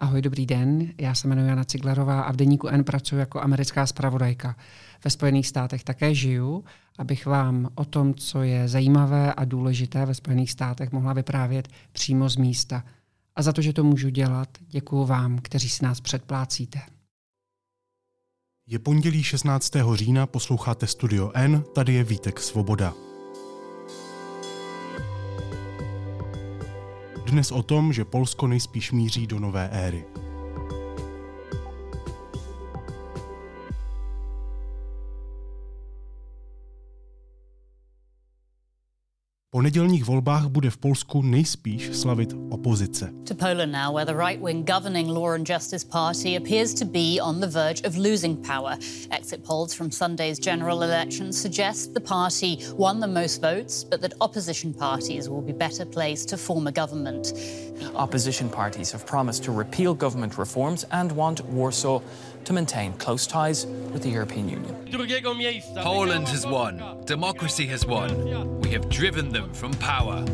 Ahoj, dobrý den. Já se jmenuji Jana Ciglerová a v deníku N pracuji jako americká zpravodajka. Ve Spojených státech také žiju, abych vám o tom, co je zajímavé a důležité ve Spojených státech, mohla vyprávět přímo z místa. A za to, že to můžu dělat, děkuji vám, kteří si nás předplácíte. Je pondělí 16. října, posloucháte Studio N, tady je Vítek Svoboda. Dnes o tom, že Polsko nejspíš míří do nové éry. Po nedělních volbách bude v Polsku nejspíš slavit opozice. To Poland now, where the right-wing governing Law and Justice Party appears to be on the verge of losing power. Exit polls from Sunday's general election suggest the party won the most votes, but that opposition parties will be better placed to form a government. Opposition parties have promised to repeal government reforms and want Warsaw to maintain close ties with the European Union. Poland has won. Democracy has won. We have driven them from power.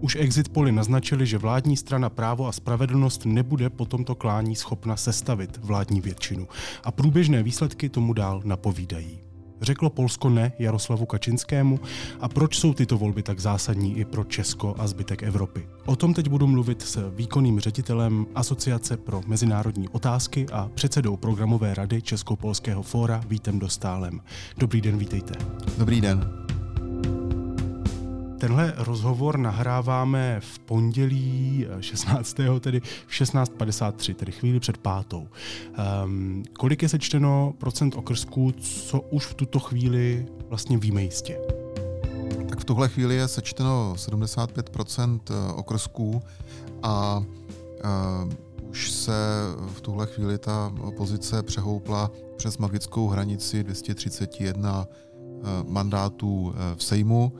Už exit poli naznačili, že vládní strana Právo a spravedlnost nebude po tomto klání schopna sestavit vládní většinu. A průběžné výsledky tomu dál napovídají. Řeklo Polsko ne Jaroslavu Kačinskému a proč jsou tyto volby tak zásadní i pro Česko a zbytek Evropy? O tom teď budu mluvit s výkonným ředitelem Asociace pro mezinárodní otázky a předsedou programové rady Česko-Polského fóra Vítem Dostálem. Dobrý den, vítejte. Dobrý den. Tenhle rozhovor nahráváme v pondělí 16. Eh, tedy v 16.53, tedy chvíli před pátou. Um, kolik je sečteno procent okrsků, co už v tuto chvíli vlastně víme jistě? Tak v tuhle chvíli je sečteno 75% eh, okrsků a uh, už se v tuhle chvíli ta opozice přehoupla přes magickou hranici 231 mandátů v Sejmu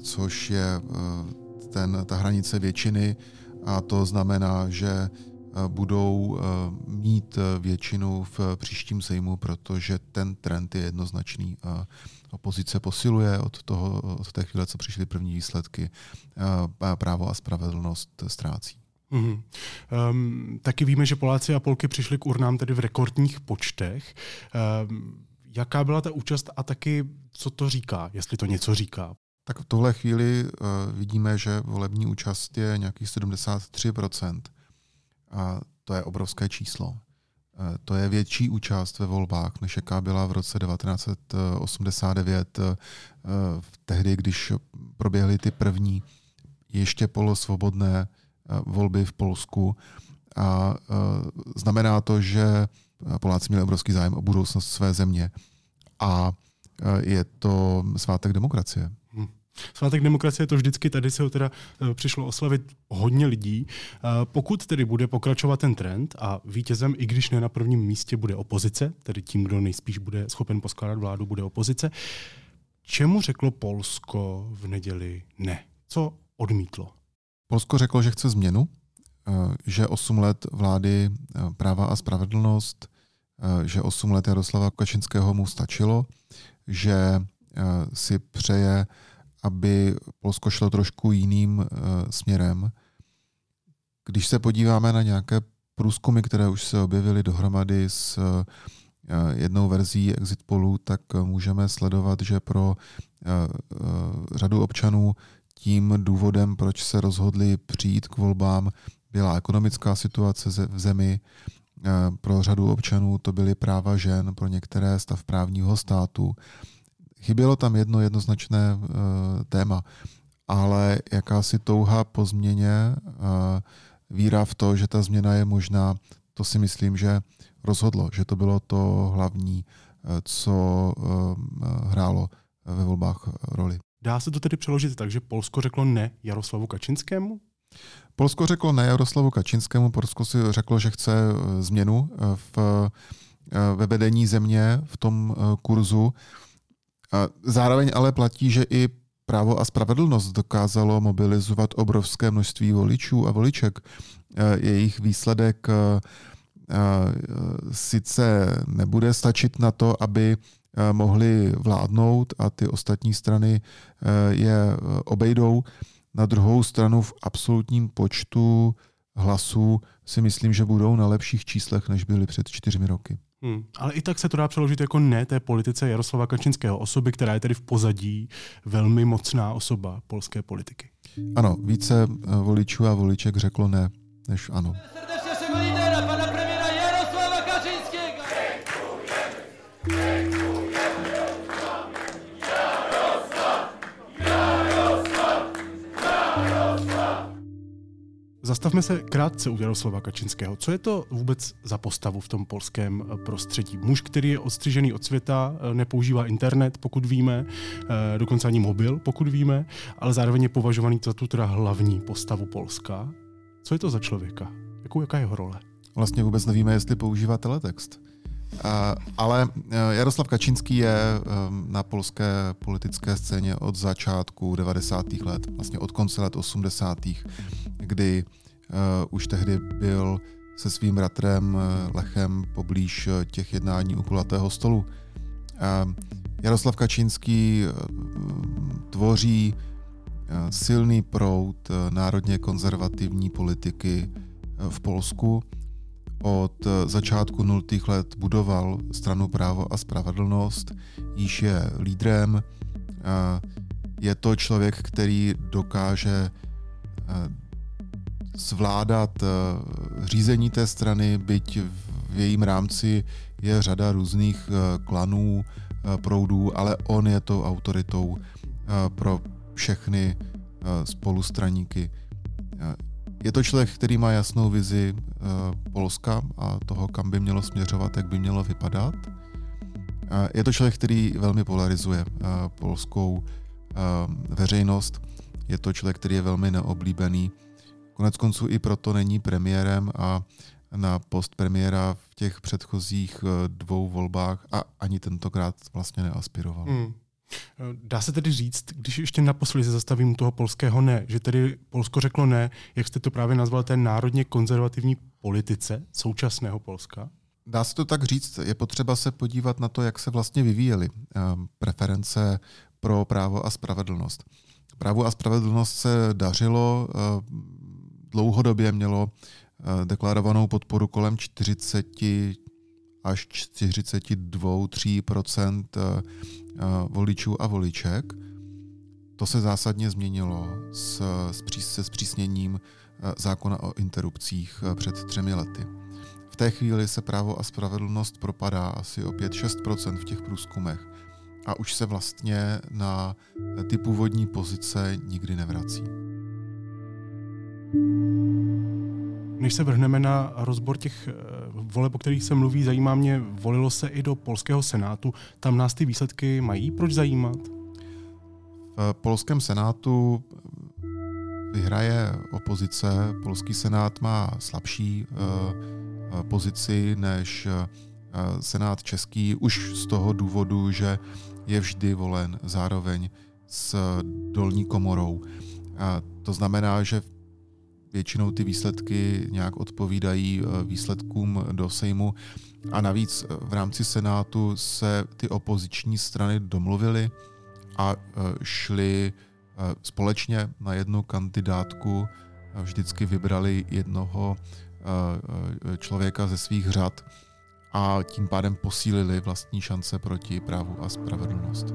což je ten, ta hranice většiny a to znamená, že budou mít většinu v příštím sejmu, protože ten trend je jednoznačný. Opozice posiluje od, toho, od té chvíle, co přišly první výsledky, právo a spravedlnost ztrácí. Mm-hmm. Um, taky víme, že Poláci a Polky přišli k urnám tedy v rekordních počtech. Um, jaká byla ta účast a taky co to říká, jestli to něco říká? Tak v tuhle chvíli uh, vidíme, že volební účast je nějakých 73%. A to je obrovské číslo. Uh, to je větší účast ve volbách, než jaká byla v roce 1989, uh, eh, tehdy, když proběhly ty první ještě polosvobodné volby v Polsku. A znamená to, že Poláci měli obrovský zájem o budoucnost své země. A je to svátek demokracie. Svátek demokracie to vždycky, tady se ho teda eh, přišlo oslavit hodně lidí. Eh, pokud tedy bude pokračovat ten trend a vítězem, i když ne na prvním místě, bude opozice, tedy tím, kdo nejspíš bude schopen poskládat vládu, bude opozice, čemu řeklo Polsko v neděli ne? Co odmítlo? Polsko řeklo, že chce změnu, eh, že 8 let vlády práva a spravedlnost, že 8 let Jaroslava Kačinského mu stačilo, že si přeje aby Polsko šlo trošku jiným uh, směrem. Když se podíváme na nějaké průzkumy, které už se objevily dohromady s uh, jednou verzí exit polů, tak můžeme sledovat, že pro uh, řadu občanů tím důvodem, proč se rozhodli přijít k volbám, byla ekonomická situace v zemi. Pro řadu občanů to byly práva žen, pro některé stav právního státu Chybělo tam jedno jednoznačné uh, téma, ale jakási touha po změně, uh, víra v to, že ta změna je možná, to si myslím, že rozhodlo, že to bylo to hlavní, uh, co hrálo ve volbách roli. Dá se to tedy přeložit tak, že Polsko řeklo ne Jaroslavu Kačinskému? Polsko řeklo ne Jaroslavu Kačinskému, Polsko si řeklo, že chce změnu v, ve vedení země v tom kurzu. Zároveň ale platí, že i právo a spravedlnost dokázalo mobilizovat obrovské množství voličů a voliček. E, jejich výsledek e, e, sice nebude stačit na to, aby mohli vládnout a ty ostatní strany je obejdou. Na druhou stranu v absolutním počtu hlasů si myslím, že budou na lepších číslech, než byly před čtyřmi roky. Hmm. Ale i tak se to dá přeložit jako ne té politice Jaroslava Kačinského, osoby, která je tedy v pozadí velmi mocná osoba polské politiky. Ano, více eh, voličů a voliček řeklo ne, než ano. Srdečně Zastavme se krátce u Jaroslava Kačinského. Co je to vůbec za postavu v tom polském eh, prostředí? Muž, který je odstřižený od světa, eh, nepoužívá internet, pokud víme, eh, dokonce ani mobil, pokud víme, ale zároveň je považovaný za tu teda hlavní postavu Polska. Co je to za člověka? Jakou, jaká je jeho role? Vlastně vůbec nevíme, jestli používá teletext. Ale Jaroslav Kačinský je na polské politické scéně od začátku 90. let, vlastně od konce let 80. kdy už tehdy byl se svým bratrem Lechem poblíž těch jednání u kulatého stolu. Jaroslav Kačinský tvoří silný proud národně konzervativní politiky v Polsku od začátku nultých let budoval stranu Právo a spravedlnost, již je lídrem. Je to člověk, který dokáže zvládat řízení té strany, byť v jejím rámci je řada různých klanů, proudů, ale on je tou autoritou pro všechny spolustraníky. Je to člověk, který má jasnou vizi uh, Polska a toho, kam by mělo směřovat, jak by mělo vypadat. Uh, je to člověk, který velmi polarizuje uh, polskou veřejnost. Je to člověk, který je velmi neoblíbený. Konec konců i proto není premiérem a na post premiéra v těch předchozích dvou volbách a ani tentokrát vlastně neaspiroval. Hmm. Dá se tedy říct, když ještě naposledy se zastavím toho polského ne, že tedy Polsko řeklo ne, jak jste to právě nazval, té národně konzervativní politice současného Polska? Dá se to tak říct. Je potřeba se podívat na to, jak se vlastně vyvíjely ehm, preference pro právo a spravedlnost. Právo a spravedlnost se dařilo, ehm, dlouhodobě mělo deklarovanou podporu kolem 40 až 42-3 voličů a voliček. To se zásadně změnilo s, se zpřísněním zákona o interrupcích před třemi lety. V té chvíli se právo a spravedlnost propadá asi o 5-6% v těch průzkumech a už se vlastně na ty původní pozice nikdy nevrací. Než se vrhneme na rozbor těch eh, voleb, o kterých se mluví, zajímá mě, volilo se i do polského senátu. Tam nás ty výsledky mají proč zajímat? V polském senátu vyhraje opozice. Polský senát má slabší uh, pozici než uh, senát český už z toho důvodu, že je vždy volen zároveň s dolní komorou. A to znamená, že v většinou ty výsledky nějak odpovídají eh, výsledkům do Sejmu. A navíc eh, v rámci Senátu se ty opoziční strany domluvily a eh, šli společně na jednu kandidátku. Vždycky vybrali jednoho člověka ze svých řad a tím pádem posílili vlastní šance proti právu a spravedlnost.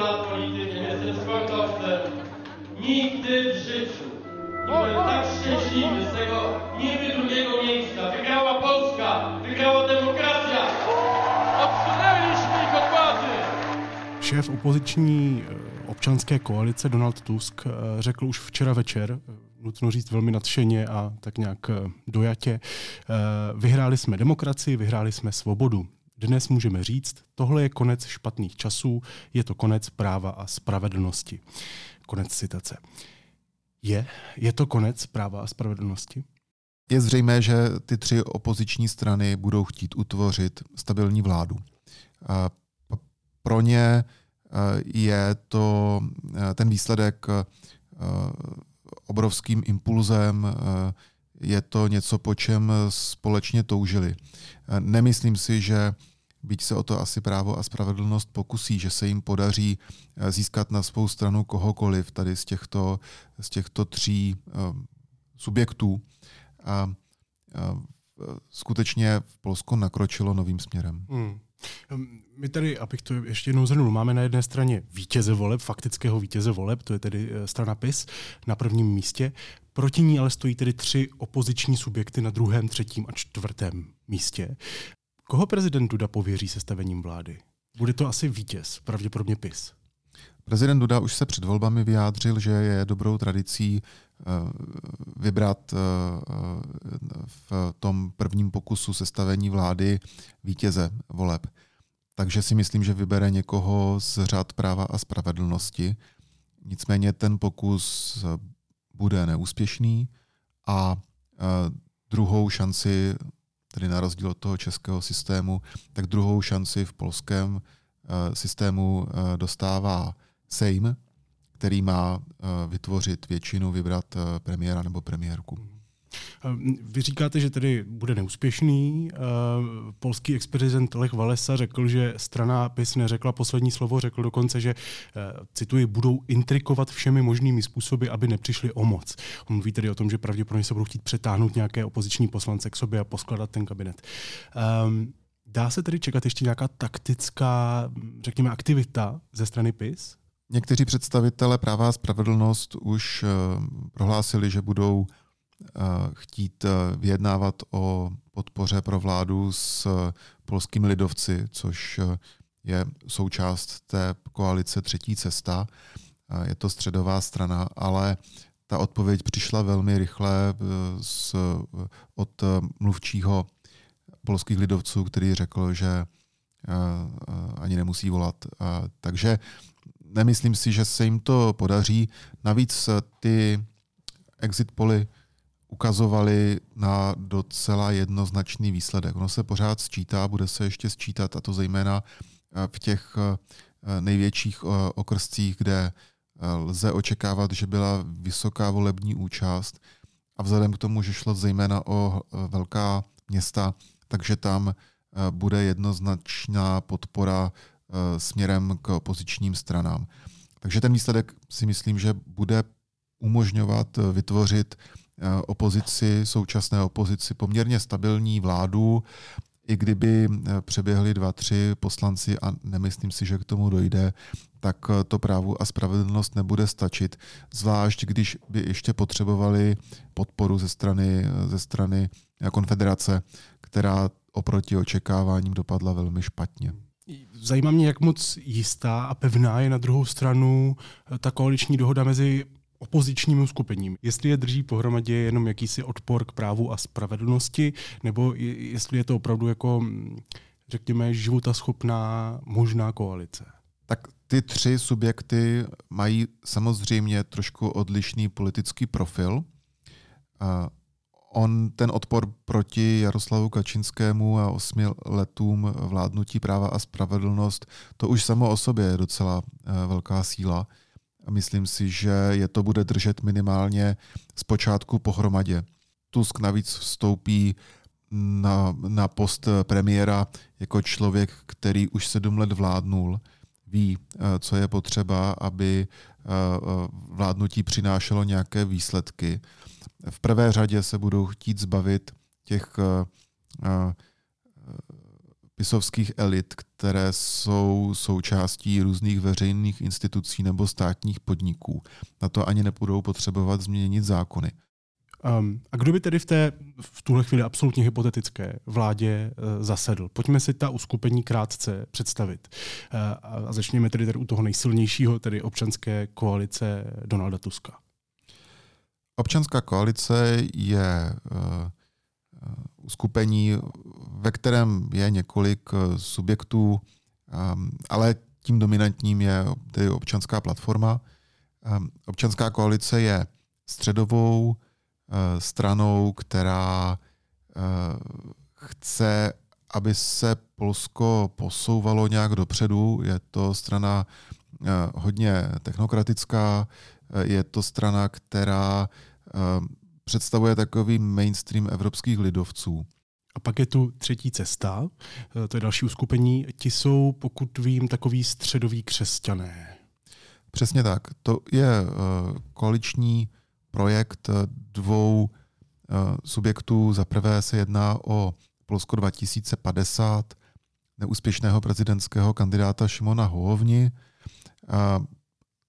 Lat politykiem jestem sportowcem, Nigdy w życiu nie byłem tak szczęśliwy z tego niby drugiego miejsca. Wygrała Polska, wygrała demokracja. Odsunęliśmy ich od władzy. Šéf opoziční e, občanské koalice Donald Tusk e, řekl už včera večer, e, nutno říct velmi nadšeně a tak nějak dojatě, vyhráli jsme demokracii, vyhráli jsme svobodu. Dnes můžeme říct, tohle je konec špatných časů, je to konec práva a spravedlnosti. Konec citace. Je, je to konec práva a spravedlnosti? Je zřejmé, že ty tři opoziční strany budou chtít utvořit stabilní vládu. Pro ně je to ten výsledek obrovským impulzem, je to něco, po čem společně toužili. Nemyslím si, že byť se o to asi právo a spravedlnost pokusí, že se jim podaří získat na svou stranu kohokoliv tady z těchto, z těchto tří subjektů. A, a skutečně v Polsko nakročilo novým směrem. Hmm. Ehm, my tady, abych to ještě jednou zhrnul, máme na jedné straně vítěze voleb, faktického vítěze voleb, to je tedy eh, strana PIS na prvním místě. Proti ní ale stojí tedy tři opoziční subjekty na druhém, třetím a čtvrtém místě. Koho prezident Duda pověří sestavením vlády? Bude to asi vítěz, pravděpodobně PIS. Prezident Duda už se před volbami vyjádřil, že je dobrou tradicí eh, vybrat eh, v tom prvním pokusu sestavení vlády vítěze voleb. Takže si myslím, že vybere někoho z řad práva a spravedlnosti. Nicméně ten pokus bude neúspěšný a eh, druhou šanci, tedy na rozdíl od toho českého systému, tak druhou šanci v polském systému dostává Sejm, který má eh, vytvořit většinu, vybrat eh, premiéra nebo premiérku. Eh, vy říkáte, že tedy bude neúspěšný. Polský ex-prezident Lech Walesa řekl, že strana PIS neřekla poslední slovo, řekl dokonce, že, cituji, budou intrikovat všemi možnými způsoby, aby nepřišli o moc. On mluví tedy o tom, že pravděpodobně se budou chtít přetáhnout nějaké opoziční poslance k sobě a poskladat ten kabinet. Um, dá se tedy čekat ještě nějaká taktická, řekněme, aktivita ze strany PIS? Někteří představitelé práva a spravedlnost už eh, prohlásili, že budou eh, chtít eh, vyjednávat o podpoře pro vládu s polskými lidovci, což je součást té koalice Třetí cesta. Je to středová strana, ale ta odpověď přišla velmi rychle z, od mluvčího polských lidovců, který řekl, že ani nemusí volat. Takže nemyslím si, že se jim to podaří. Navíc ty exit poly ukazovali na docela jednoznačný výsledek. Ono se pořád sčítá, bude se ještě sčítat, a to zejména eh, v těch eh, největších eh, okrscích, kde lze očekávat, že byla vysoká volební účast. A vzhledem k tomu, že šlo zejména o velká města, takže tam bude jednoznačná podpora směrem k opozičním stranám. Takže ten výsledek si myslím, že bude umožňovat vytvořit eh, opozici, současné opozici, poměrně stabilní vládu, i kdyby přeběhli dva, tři poslanci a nemyslím si, že k tomu dojde, tak to právo a spravedlnost nebude stačit, zvlášť když by ještě potřebovali podporu ze strany, ze strany konfederace, která oproti očekáváním dopadla velmi špatně. Zajímá mě, jak moc jistá a pevná je na druhou stranu eh, ta koaliční dohoda mezi opozičním uskupením. Jestli je drží pohromadě jenom jakýsi odpor k právu a spravedlnosti, nebo jestli je to opravdu jako, hm, řekněme, životaschopná možná koalice. Tak ty tři subjekty mají samozřejmě trošku odlišný politický profil on ten odpor proti Jaroslavu Kačinskému a osmi letům vládnutí práva a spravedlnost, to už samo o sobě je docela eh, velká síla. A myslím si, že je to bude držet minimálně z počátku pohromadě. Tusk navíc vstoupí na, na post premiéra jako člověk, který už sedm let vládnul, ví, eh, co je potřeba, aby eh, vládnutí přinášelo nějaké výsledky v prvé řadě se budou chtít zbavit těch pisovských elit, které jsou součástí různých veřejných institucí nebo státních podniků. Na to ani nebudou potřebovat změnit zákony. Um, a kdo by tedy v té v tuhle chvíli absolutně hypotetické vládě uh, zasedl? Pojďme si ta uskupení krátce představit. Uh, a začněme tedy, tedy u toho nejsilnějšího, tedy občanské koalice Donalda Tuska. Občanská koalice je uskupení, eh, ve kterém je několik eh, subjektů, ehm, ale tím dominantním je tedy občanská platforma. Ehm, občanská koalice je středovou eh, stranou, která chce, aby se Polsko posouvalo nějak dopředu. Je to strana hodně technokratická, je to strana, která eh, představuje takový mainstream evropských lidovců. A pak je tu třetí cesta, to je další uskupení. Ti jsou, pokud vím, takový středoví křesťané. Přesně tak. To je koaliční projekt dvou subjektů. Za prvé se jedná o Polsko 2050, neúspěšného prezidentského kandidáta Šimona Holovni. A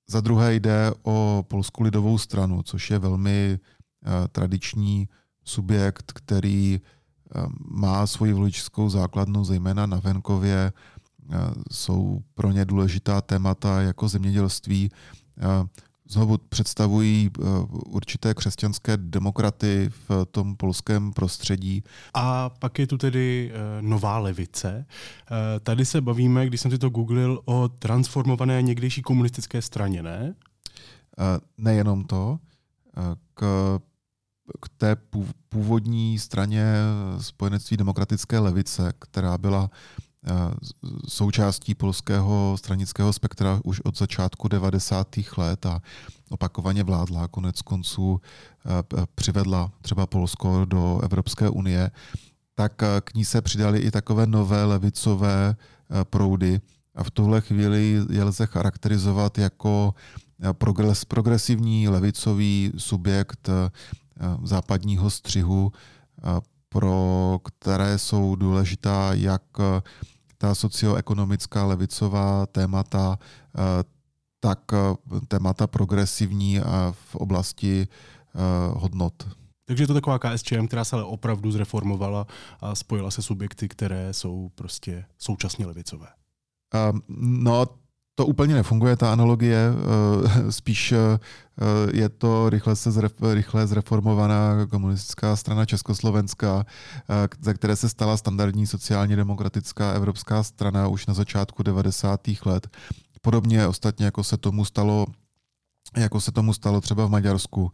za druhé jde o Polskou lidovou stranu, což je velmi tradiční subjekt, který má svoji voličskou základnu zejména na venkově. Jsou pro ně důležitá témata jako zemědělství znovu představují eh, určité křesťanské demokraty v tom polském prostředí. A pak je tu tedy eh, nová levice. Eh, tady se bavíme, když jsem si to googlil, o transformované někdejší komunistické straně, ne? Nejenom to. K, k té původní straně spojenectví demokratické levice, která byla součástí polského stranického spektra už od začátku 90. let a opakovaně vládla, konec konců přivedla třeba Polsko do Evropské unie, tak k ní se přidali i takové nové levicové proudy a v tuhle chvíli je lze charakterizovat jako progres, progresivní levicový subjekt západního střihu, pro které jsou důležitá jak ta socioekonomická levicová témata, eh, tak eh, témata progresivní v oblasti eh, hodnot. Takže je to taková KSČM, která se ale opravdu zreformovala a spojila se subjekty, které jsou prostě současně levicové. Um, no, to úplně nefunguje, ta analogie. Eh, spíš eh, je to rychle, se zref, rychle zreformovaná komunistická strana Československá, eh, ze které se stala standardní sociálně demokratická evropská strana už na začátku 90. let. Podobně ostatně, jako se tomu stalo jako se tomu stalo třeba v Maďarsku,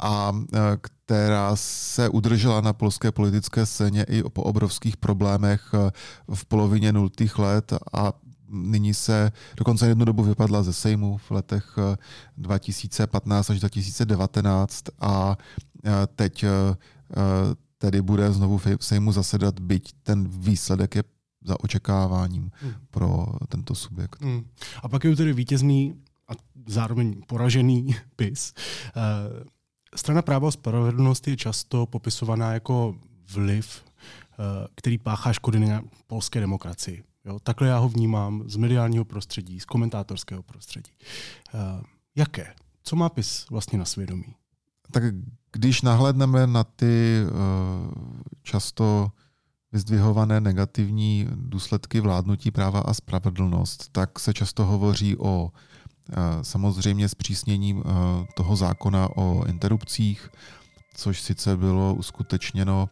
a která se udržela na polské politické scéně i po obrovských problémech v polovině nultých let a nyní se dokonce jednu dobu vypadla ze Sejmu v letech 2015 eh, až 2019 a eh, teď eh, tedy bude znovu v Sejmu zasedat, byť ten výsledek je za očekáváním hmm. pro tento subjekt. Hmm. A pak je tedy vítězný a zároveň poražený PIS. Strana práva a spravedlnosti je často popisovaná jako vliv, který páchá škody na polské demokracii. Jo, takhle já ho vnímám z mediálního prostředí, z komentátorského prostředí. Uh, jaké? Co má PIS vlastně na svědomí? Tak když nahlédneme na ty uh, často vyzdvihované negativní důsledky vládnutí práva a spravedlnost, tak se často hovoří o uh, samozřejmě zpřísnění toho zákona o interrupcích, což sice bylo uskutečněno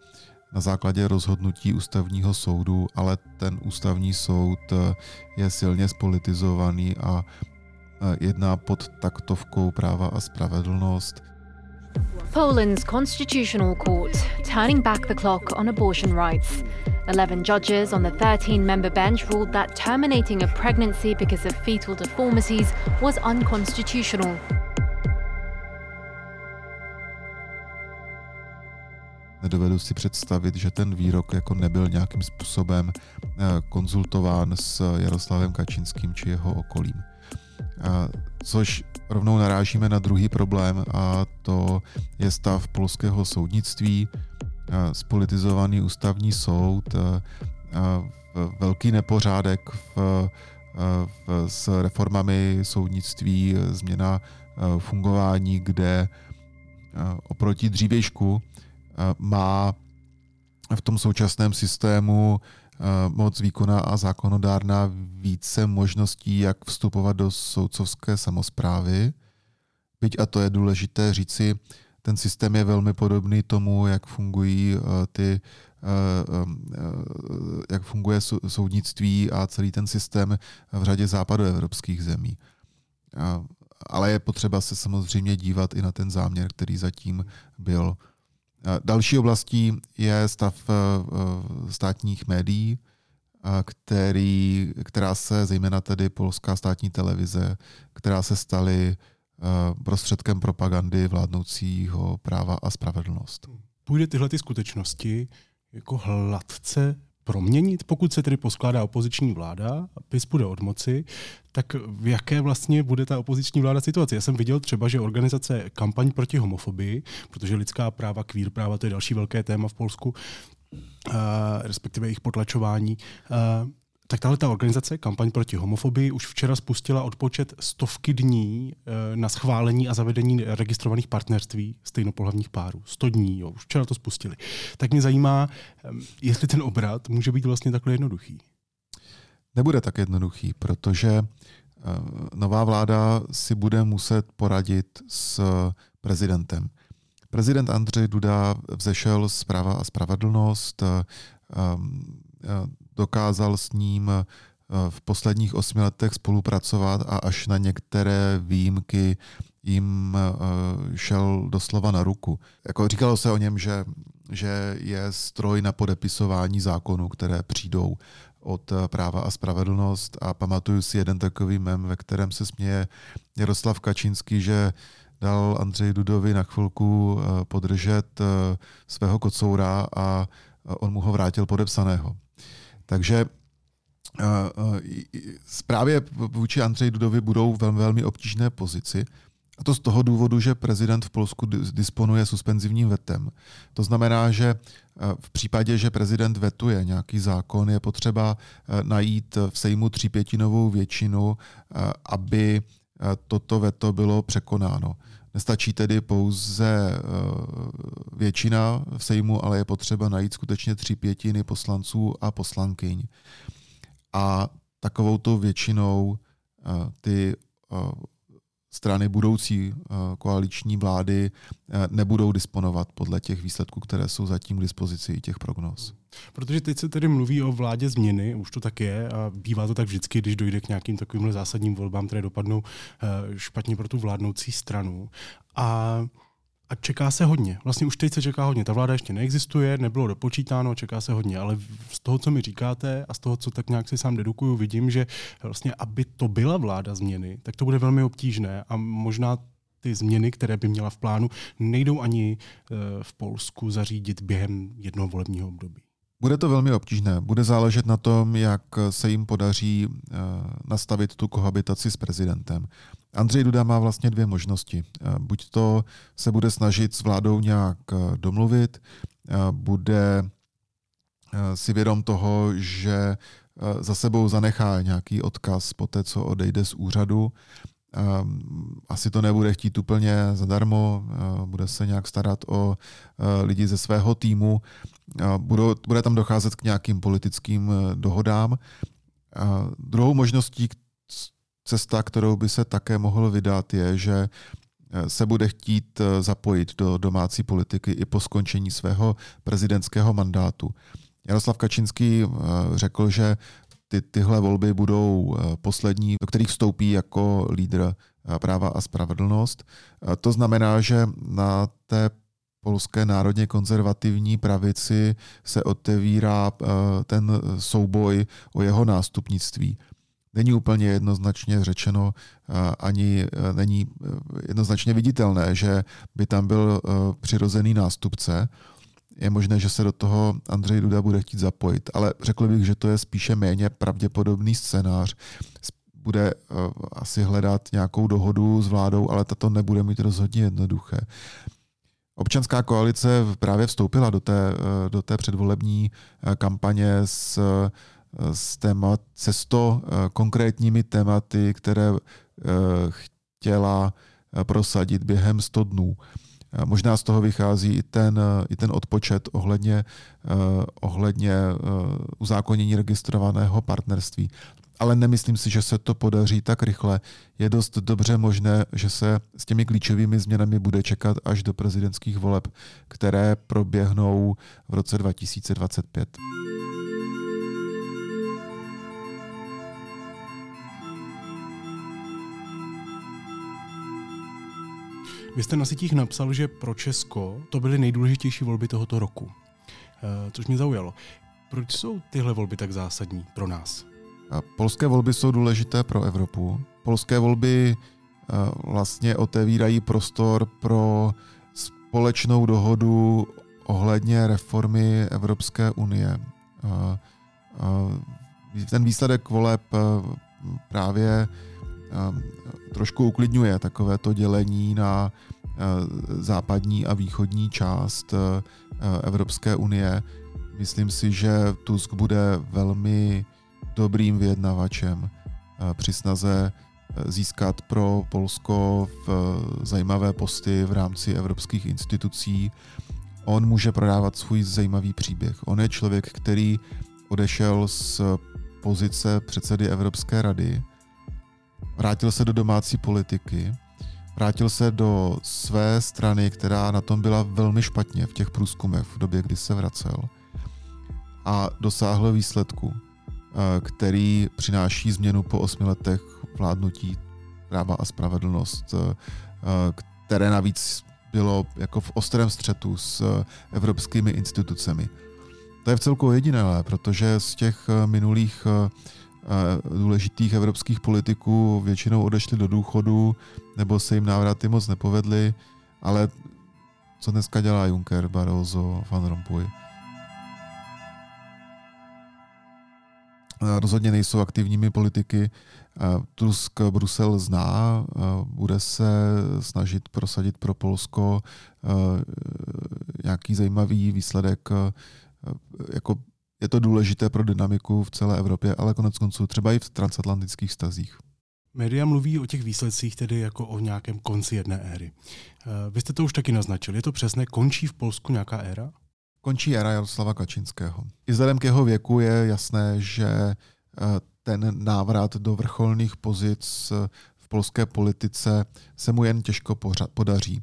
na základě rozhodnutí ústavního soudu, ale ten ústavní soud eh, je silně spolitizovaný a eh, jedná pod taktovkou práva a spravedlnost. Poland's constitutional court turning back the clock on abortion rights. 11 judges on the 13 member bench ruled that terminating a pregnancy because of fetal deformities was unconstitutional. Nedovedu si představit, že ten výrok jako nebyl nějakým způsobem eh, konzultován s Jaroslavem Kačinským či jeho okolím. Což rovnou narážíme na druhý problém a to je stav polského soudnictví, spolitizovaný ústavní soud, velký nepořádek v, v, s reformami soudnictví, změna fungování, kde oproti dřívějšku má v tom současném systému moc výkona a zákonodárná více možností, jak vstupovat do soudcovské samozprávy. Byť, a to je důležité říci, ten systém je velmi podobný tomu, jak fungují ty jak funguje soudnictví a celý ten systém v řadě západoevropských zemí. Ale je potřeba se samozřejmě dívat i na ten záměr, který zatím byl Další oblastí je stav eh, eh, státních médií, který, která se, zejména tedy polská státní televize, která se staly eh, prostředkem propagandy vládnoucího práva a spravedlnost. Půjde tyhle ty skutečnosti jako hladce proměnit, pokud se tedy poskládá opoziční vláda, PIS bude od moci, tak v jaké vlastně bude ta opoziční vláda situace? Já jsem viděl třeba, že organizace kampaň proti homofobii, protože lidská práva, queer práva, to je další velké téma v Polsku, uh, respektive jejich potlačování, uh, tak tahle ta organizace, kampaň proti homofobii, už včera spustila odpočet stovky dní eh, na schválení a zavedení registrovaných partnerství stejnopohlavních párů. 100 dní, jo, už včera to spustili. Tak mě zajímá, jestli ten obrat může být vlastně takhle jednoduchý. Nebude tak jednoduchý, protože eh, nová vláda si bude muset poradit s prezidentem. Prezident Andřej Duda vzešel z práva a spravedlnost, eh, dokázal s ním eh, v posledních osmi letech spolupracovat a až na některé výjimky jim eh, šel doslova na ruku. Jako říkalo se o něm, že, že je stroj na podepisování zákonů, které přijdou od eh, práva a spravedlnost a pamatuju si jeden takový mem, ve kterém se směje Jaroslav Kačínský, že dal Andřej Dudovi na chvilku podržet svého kocoura a on mu ho vrátil podepsaného. Takže zprávě vůči Andřej Dudovi budou velmi, velmi obtížné pozici. A to z toho důvodu, že prezident v Polsku disponuje suspenzivním vetem. To znamená, že v případě, že prezident vetuje nějaký zákon, je potřeba najít v Sejmu třípětinovou většinu, aby toto veto bylo překonáno. Nestačí tedy pouze eh, většina v Sejmu, ale je potřeba najít skutečně tři pětiny poslanců a poslankyň. A takovou to většinou eh, ty eh, strany budoucí koaliční vlády nebudou disponovat podle těch výsledků, které jsou zatím k dispozici i těch prognóz. Protože teď se tedy mluví o vládě změny, už to tak je a bývá to tak vždycky, když dojde k nějakým takovým zásadním volbám, které dopadnou eh, špatně pro tu vládnoucí stranu. A a čeká se hodně. Vlastně už teď se čeká hodně. Ta vláda ještě neexistuje, nebylo dopočítáno, čeká se hodně. Ale z toho, co mi říkáte a z toho, co tak nějak si sám dedukuju, vidím, že vlastně, aby to byla vláda změny, tak to bude velmi obtížné a možná ty změny, které by měla v plánu, nejdou ani eh, v Polsku zařídit během jednoho volebního období. Bude to velmi obtížné. Bude záležet na tom, jak se jim podaří eh, nastavit tu kohabitaci s prezidentem. Andřej Duda má vlastně dvě možnosti. Eh, buď to se bude snažit s vládou nějak eh, domluvit, bude si vědom toho, že za sebou zanechá nějaký odkaz po té, co odejde z úřadu. Asi to nebude chtít úplně zadarmo, bude se nějak starat o lidi ze svého týmu bude tam docházet k nějakým politickým eh, dohodám. Druhou možností, cesta, kterou by se také mohl vydat, je, že eh, se bude chtít eh, zapojit do domácí politiky i po skončení svého prezidentského mandátu. Jaroslav Kačinský řekl, že ty, tyhle volby budou poslední, do kterých vstoupí jako lídr práva a spravedlnost. To znamená, že na té polské národně konzervativní pravici se otevírá eh, ten souboj o jeho nástupnictví. Není úplně jednoznačně řečeno, eh, ani eh, není jednoznačně viditelné, že by tam byl přirozený nástupce. Je možné, že se do toho Andřej Duda bude chtít zapojit, ale řekl bych, že to je spíše méně pravděpodobný scénář. Bude asi hledat nějakou dohodu s vládou, ale tato nebude mít rozhodně jednoduché. Občanská koalice právě vstoupila do té, eh, do té předvolební eh, kampaně s, eh, s, témat, se sto konkrétními tématy, které chtěla prosadit během 100 dnů. Možná z toho vychází i ten, i ten odpočet ohledně, ohledně uzákonění registrovaného partnerství ale nemyslím si, že se to podaří tak rychle. Je dost dobře možné, že se s těmi klíčovými změnami bude čekat až do prezidentských voleb, které proběhnou v roce 2025. Vy jste na sítích napsal, že pro Česko to byly nejdůležitější volby tohoto roku, eh, což mě zaujalo. Proč jsou tyhle volby tak zásadní pro nás? Polské volby jsou důležité pro Evropu. Polské volby vlastně otevírají prostor pro společnou dohodu ohledně reformy Evropské unie. Ten výsledek voleb právě trošku uklidňuje takové to dělení na západní a východní část Evropské unie. Myslím si, že Tusk bude velmi dobrým vyjednavačem při snaze získat pro Polsko v zajímavé posty v rámci evropských institucí. On může prodávat svůj zajímavý příběh. On je člověk, který odešel z pozice předsedy Evropské rady, vrátil se do domácí politiky, vrátil se do své strany, která na tom byla velmi špatně v těch průzkumech v době, kdy se vracel a dosáhl výsledku, eh, který přináší změnu po osmi letech vládnutí práva a spravedlnost, eh, které navíc bylo jako v ostrém střetu s evropskými institucemi. To je v celku jediné, protože z těch eh, minulých důležitých evropských politiků většinou odešli do důchodu nebo se jim návraty moc nepovedly, ale co dneska dělá Juncker, Barroso, Van Rompuy? rozhodně nejsou aktivními politiky. Tusk Brusel zná, bude se snažit prosadit pro Polsko nějaký zajímavý výsledek. Jako je to důležité pro dynamiku v celé Evropě, ale konec konců třeba i v transatlantických stazích. Média mluví o těch výsledcích tedy jako o nějakém konci jedné éry. Vy jste to už taky naznačili. Je to přesné? Končí v Polsku nějaká éra? končí éra Jaroslava Kačinského. I vzhledem k jeho věku je jasné, že eh, ten návrat do vrcholných pozic eh, v polské politice se mu jen těžko podaří.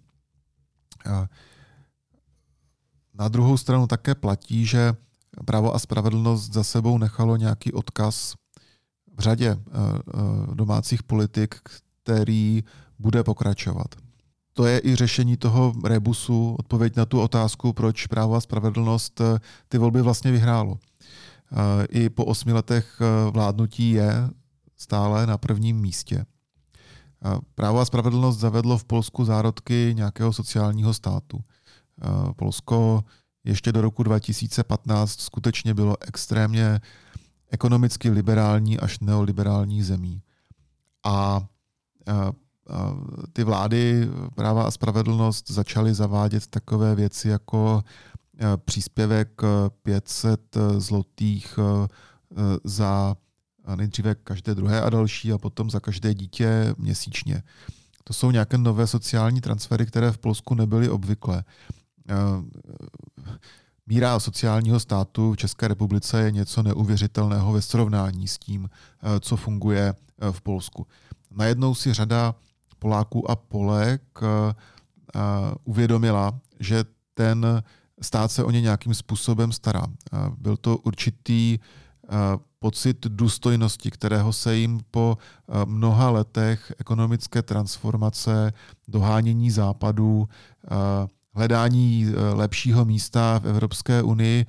Na druhou stranu také platí, že právo a spravedlnost za sebou nechalo nějaký odkaz v řadě eh, domácích politik, který bude pokračovat to je i řešení toho rebusu, odpověď na tu otázku, proč právo a spravedlnost eh, ty volby vlastně vyhrálo. Eh, I po osmi letech eh, vládnutí je stále na prvním místě. Právo a spravedlnost zavedlo v Polsku zárodky nějakého sociálního státu. Polsko ještě do roku 2015 skutečně bylo extrémně ekonomicky liberální až neoliberální zemí. A ty vlády práva a spravedlnost začaly zavádět takové věci jako příspěvek 500 e, zlotých za nejdříve každé druhé a další a potom za každé dítě měsíčně. To jsou nějaké nové sociální transfery, které v Polsku nebyly obvyklé. Míra sociálního státu v České republice je něco neuvěřitelného ve srovnání s tím, co funguje v Polsku. Najednou si řada Poláků a Polek eh, eh, uvědomila, že ten stát se o ně nějakým způsobem stará. Eh, byl to určitý pocit důstojnosti, kterého se jim po mnoha letech ekonomické transformace, dohánění západu, hledání lepšího místa v Evropské unii,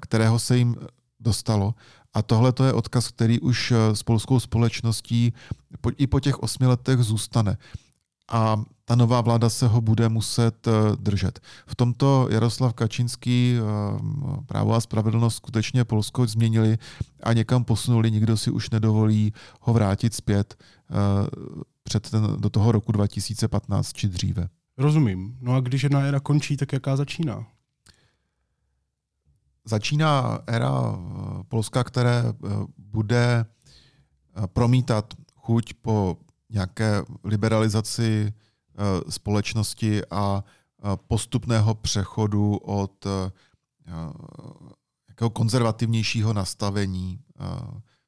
kterého se jim dostalo. A tohle to je odkaz, který už s polskou společností i po těch osmi letech zůstane. A ta nová vláda se ho bude muset eh, držet. V tomto Jaroslav Kačínský eh, právo a spravedlnost skutečně Polsko změnili a někam posunuli. Nikdo si už nedovolí ho vrátit zpět eh, před ten, do toho roku 2015 či dříve. Rozumím. No a když jedna éra končí, tak jaká začíná? Začíná éra Polska, které bude promítat chuť po nějaké liberalizaci eh, společnosti a eh, postupného přechodu od eh, jakého konzervativnějšího nastavení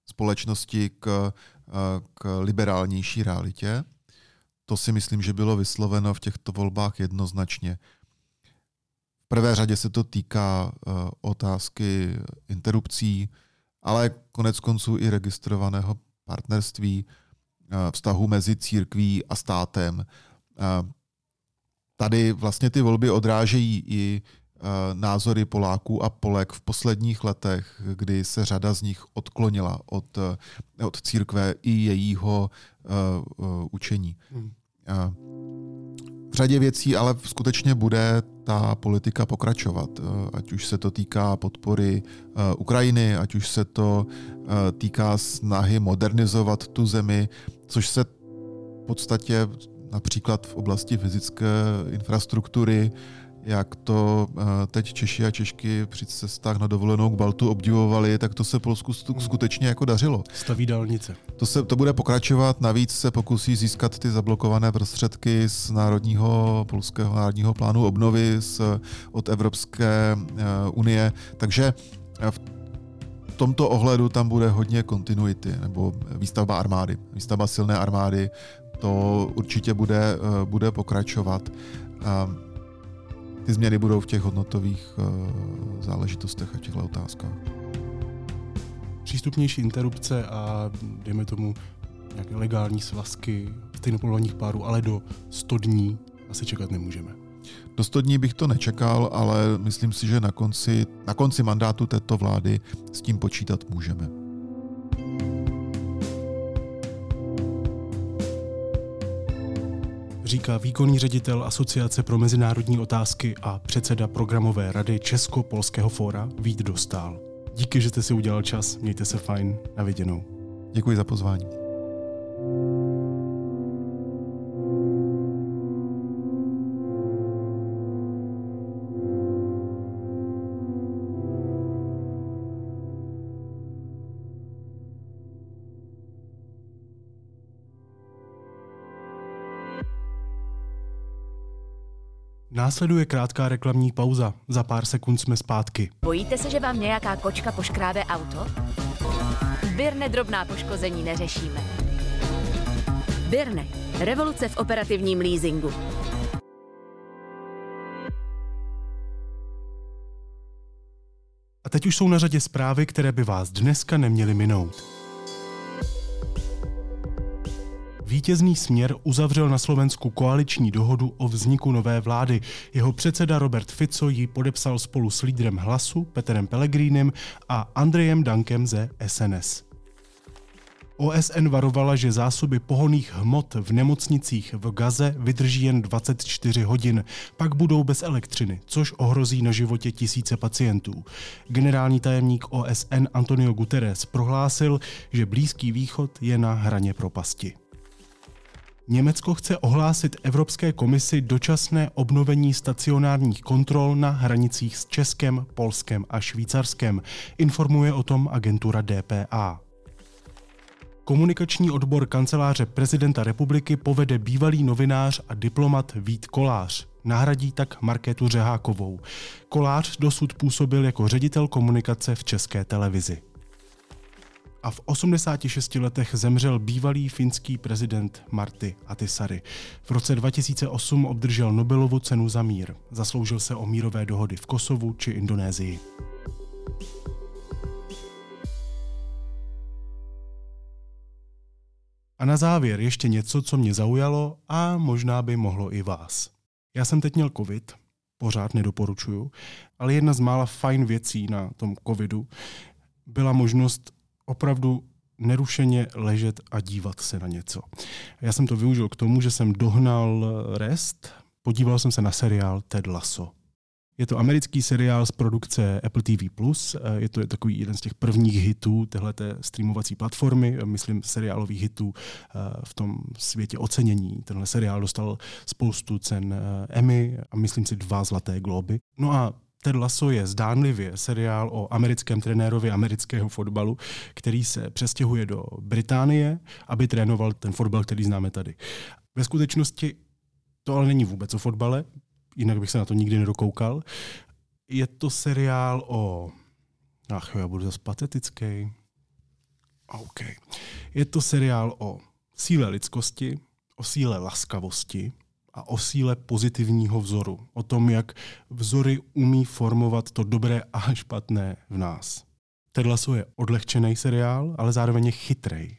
společnosti k, k liberálnější realitě. To si myslím, že bylo vysloveno v těchto volbách jednoznačně. V prvé řadě se to týká otázky interrupcí, ale konec konců i registrovaného partnerství, Eh, vztahu mezi církví a státem. Eh, tady vlastně ty volby odrážejí i eh, názory Poláků a Polek v posledních letech, kdy se řada z nich odklonila od, od církve i jejího učení. Hmm. V řadě věcí ale skutečně bude ta politika pokračovat. Ať už se to týká podpory Ukrajiny, ať už se to týká snahy modernizovat tu zemi, což se v podstatě například v oblasti fyzické infrastruktury jak to eh, teď Češi a Češky při cestách na dovolenou k Baltu obdivovali, tak to se Polsku skutečně jako dařilo. Staví dálnice. To, se, to bude pokračovat, navíc se pokusí získat ty zablokované prostředky z Národního polského národního plánu obnovy z, od Evropské uh, unie, takže eh, v tomto ohledu tam bude hodně kontinuity, nebo výstavba armády, výstavba silné armády, to určitě bude, bude pokračovat. Um, ty změny budou v těch hodnotových uh, záležitostech a těchto otázkách. Přístupnější interrupce a dejme tomu nějaké legální svazky stejnopolovních párů, ale do 100 dní asi čekat nemůžeme. Do 100 dní bych to nečekal, ale myslím si, že na konci, na konci mandátu této vlády s tím počítat můžeme. Říká výkonný ředitel Asociace pro mezinárodní otázky a předseda programové rady Česko-Polského fóra Vít Dostál. Díky, že jste si udělal čas, mějte se fajn, na viděnou. Děkuji za pozvání. Následuje krátká reklamní pauza. Za pár sekund jsme zpátky. Bojíte se, že vám nějaká kočka poškrábe auto? Birne drobná poškození neřešíme. Birne. Revoluce v operativním leasingu. A teď už jsou na řadě zprávy, které by vás dneska neměly minout. Vítězný směr uzavřel na Slovensku koaliční dohodu o vzniku nové vlády. Jeho předseda Robert Fico ji podepsal spolu s lídrem hlasu Peterem Pellegrinem a Andrejem Dankem ze SNS. OSN varovala, že zásoby pohoných hmot v nemocnicích v Gaze vydrží jen 24 hodin, pak budou bez elektřiny, což ohrozí na životě tisíce pacientů. Generální tajemník OSN Antonio Guterres prohlásil, že Blízký východ je na hraně propasti. Německo chce ohlásit Evropské komisi dočasné obnovení stacionárních kontrol na hranicích s Českem, Polskem a Švýcarskem, informuje o tom agentura DPA. Komunikační odbor kanceláře prezidenta republiky povede bývalý novinář a diplomat Vít Kolář. Nahradí tak Markétu Řehákovou. Kolář dosud působil jako ředitel komunikace v české televizi a v 86 letech zemřel bývalý finský prezident Marty Atisari. V roce 2008 obdržel Nobelovu cenu za mír. Zasloužil se o mírové dohody v Kosovu či Indonésii. A na závěr ještě něco, co mě zaujalo a možná by mohlo i vás. Já jsem teď měl covid, pořád nedoporučuju, ale jedna z mála fajn věcí na tom covidu byla možnost opravdu nerušeně ležet a dívat se na něco. Já jsem to využil k tomu, že jsem dohnal rest, podíval jsem se na seriál Ted Lasso. Je to americký seriál z produkce Apple TV+. Je to takový jeden z těch prvních hitů téhleté streamovací platformy, myslím seriálových hitů eh, v tom světě ocenění. Tenhle seriál dostal spoustu cen eh, Emmy a myslím si dva zlaté globy. No a Ted Lasso je zdánlivě seriál o americkém trenérovi amerického fotbalu, který se přestěhuje do Británie, aby trénoval ten fotbal, který známe tady. Ve skutečnosti to ale není vůbec o fotbale, jinak bych se na to nikdy nedokoukal. Je to seriál o... Ach jo, já budu zase patetický. OK. Je to seriál o síle lidskosti, o síle laskavosti, a o síle pozitivního vzoru. O tom, jak vzory umí formovat to dobré a špatné v nás. Ted Lasso je odlehčený seriál, ale zároveň je chytrej.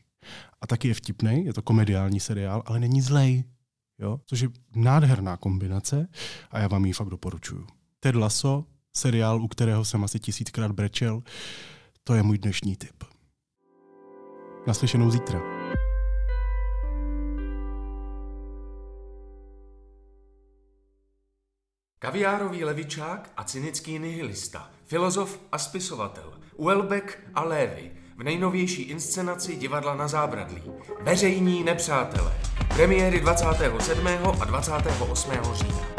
A taky je vtipný, je to komediální seriál, ale není zlej. Jo? Což je nádherná kombinace a já vám ji fakt doporučuju. Ted Lasso, seriál, u kterého jsem asi tisíckrát brečel, to je můj dnešní tip. Naslyšenou zítra. Kaviárový levičák a cynický nihilista, filozof a spisovatel, Uelbek a Lévy v nejnovější inscenaci divadla na zábradlí. Veřejní nepřátelé. Premiéry 27. a 28. října.